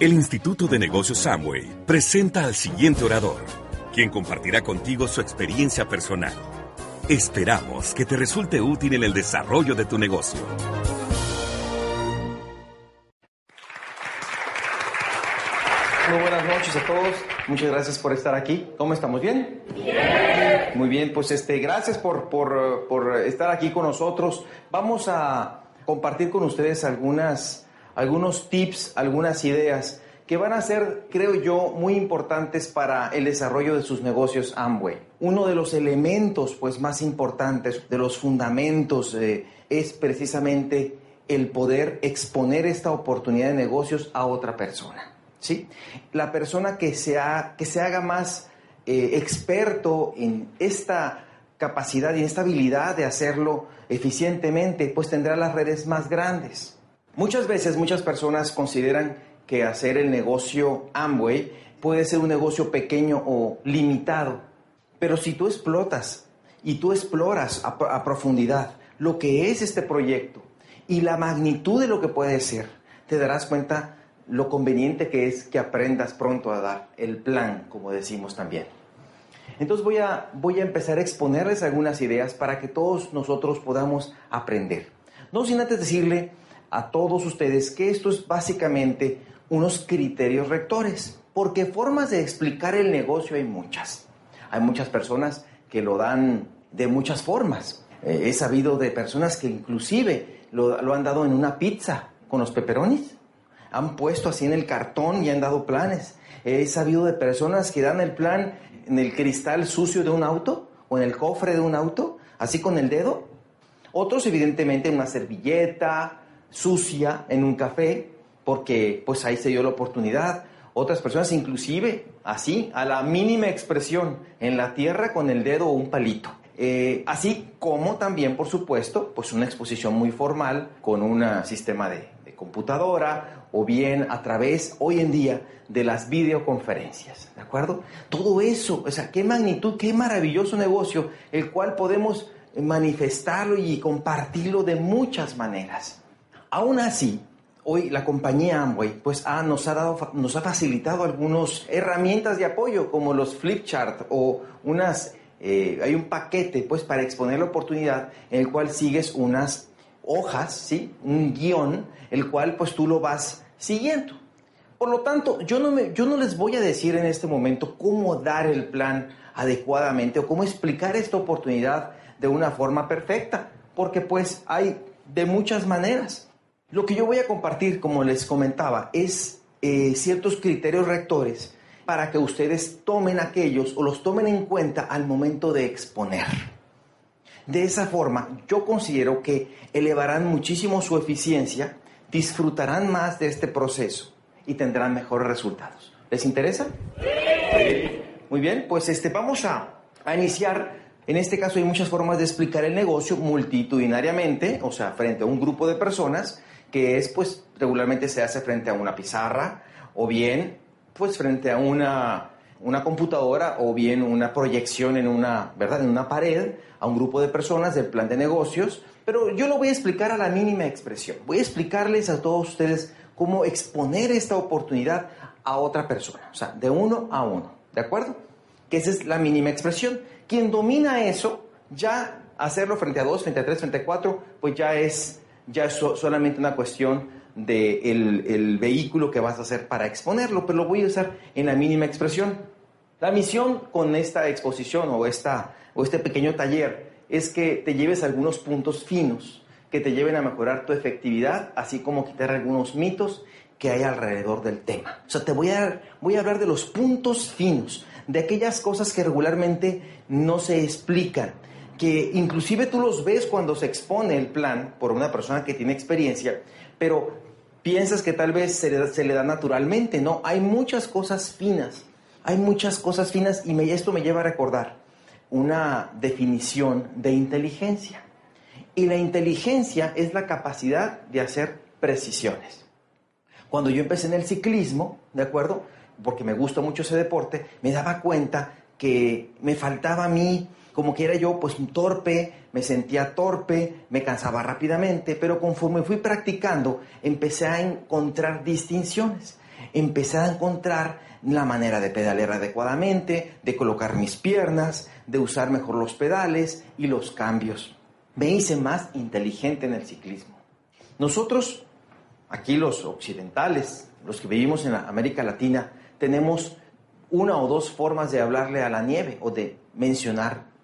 El Instituto de Negocios Samway presenta al siguiente orador, quien compartirá contigo su experiencia personal. Esperamos que te resulte útil en el desarrollo de tu negocio. Muy buenas noches a todos. Muchas gracias por estar aquí. ¿Cómo estamos? ¿Bien? Bien. Muy bien, pues este, gracias por, por, por estar aquí con nosotros. Vamos a compartir con ustedes algunas, algunos tips, algunas ideas que van a ser, creo yo, muy importantes para el desarrollo de sus negocios Amway. Uno de los elementos pues, más importantes, de los fundamentos, eh, es precisamente el poder exponer esta oportunidad de negocios a otra persona. ¿sí? La persona que se, que se haga más eh, experto en esta capacidad y esta habilidad de hacerlo eficientemente, pues tendrá las redes más grandes. Muchas veces muchas personas consideran que hacer el negocio Amway puede ser un negocio pequeño o limitado, pero si tú explotas y tú exploras a profundidad lo que es este proyecto y la magnitud de lo que puede ser, te darás cuenta lo conveniente que es que aprendas pronto a dar el plan, como decimos también. Entonces voy a, voy a empezar a exponerles algunas ideas para que todos nosotros podamos aprender. No sin antes decirle a todos ustedes que esto es básicamente unos criterios rectores, porque formas de explicar el negocio hay muchas. Hay muchas personas que lo dan de muchas formas. Eh, he sabido de personas que inclusive lo, lo han dado en una pizza con los peperonis han puesto así en el cartón y han dado planes. He sabido de personas que dan el plan en el cristal sucio de un auto o en el cofre de un auto, así con el dedo. Otros evidentemente en una servilleta sucia en un café, porque pues ahí se dio la oportunidad. Otras personas inclusive así, a la mínima expresión, en la tierra con el dedo o un palito. Eh, así como también, por supuesto, pues una exposición muy formal con un sistema de computadora o bien a través hoy en día de las videoconferencias, ¿de acuerdo? Todo eso, o sea, qué magnitud, qué maravilloso negocio, el cual podemos manifestarlo y compartirlo de muchas maneras. Aún así, hoy la compañía Amway pues nos, ha dado, nos ha facilitado algunas herramientas de apoyo como los flipchart o unas, eh, hay un paquete pues para exponer la oportunidad en el cual sigues unas hojas, ¿sí? Un guion el cual pues tú lo vas siguiendo. Por lo tanto, yo no, me, yo no les voy a decir en este momento cómo dar el plan adecuadamente o cómo explicar esta oportunidad de una forma perfecta, porque pues hay de muchas maneras. Lo que yo voy a compartir, como les comentaba, es eh, ciertos criterios rectores para que ustedes tomen aquellos o los tomen en cuenta al momento de exponer. De esa forma, yo considero que elevarán muchísimo su eficiencia disfrutarán más de este proceso y tendrán mejores resultados. ¿Les interesa? Sí. Muy bien, pues este, vamos a, a iniciar. En este caso hay muchas formas de explicar el negocio multitudinariamente, o sea, frente a un grupo de personas, que es, pues, regularmente se hace frente a una pizarra o bien, pues, frente a una, una computadora o bien una proyección en una, ¿verdad? En una pared a un grupo de personas del plan de negocios pero yo lo voy a explicar a la mínima expresión. Voy a explicarles a todos ustedes cómo exponer esta oportunidad a otra persona, o sea, de uno a uno, ¿de acuerdo? Que esa es la mínima expresión. Quien domina eso, ya hacerlo frente a dos, frente a tres, frente a cuatro, pues ya es, ya solamente una cuestión del de el vehículo que vas a hacer para exponerlo, pero lo voy a usar en la mínima expresión. La misión con esta exposición o, esta, o este pequeño taller es que te lleves algunos puntos finos que te lleven a mejorar tu efectividad, así como quitar algunos mitos que hay alrededor del tema. O sea, te voy a, voy a hablar de los puntos finos, de aquellas cosas que regularmente no se explican, que inclusive tú los ves cuando se expone el plan por una persona que tiene experiencia, pero piensas que tal vez se le, da naturalmente. No, hay muchas cosas finas, hay muchas cosas finas y esto me lleva a recordar una definición de inteligencia. Y la inteligencia es la capacidad de hacer precisiones. Cuando yo empecé en el ciclismo, ¿de acuerdo? Porque me gusta mucho ese deporte, me daba cuenta que me faltaba a mí, como que era yo, pues torpe, me sentía torpe, me cansaba rápidamente, pero conforme fui practicando, empecé a encontrar distinciones. empecé a encontrar la manera de pedalear adecuadamente, de colocar mis piernas, de usar mejor los pedales y los cambios. Me hice más inteligente en el ciclismo. Nosotros, aquí los occidentales, los que vivimos en América Latina, tenemos una o dos formas de hablarle a la nieve o de mencionar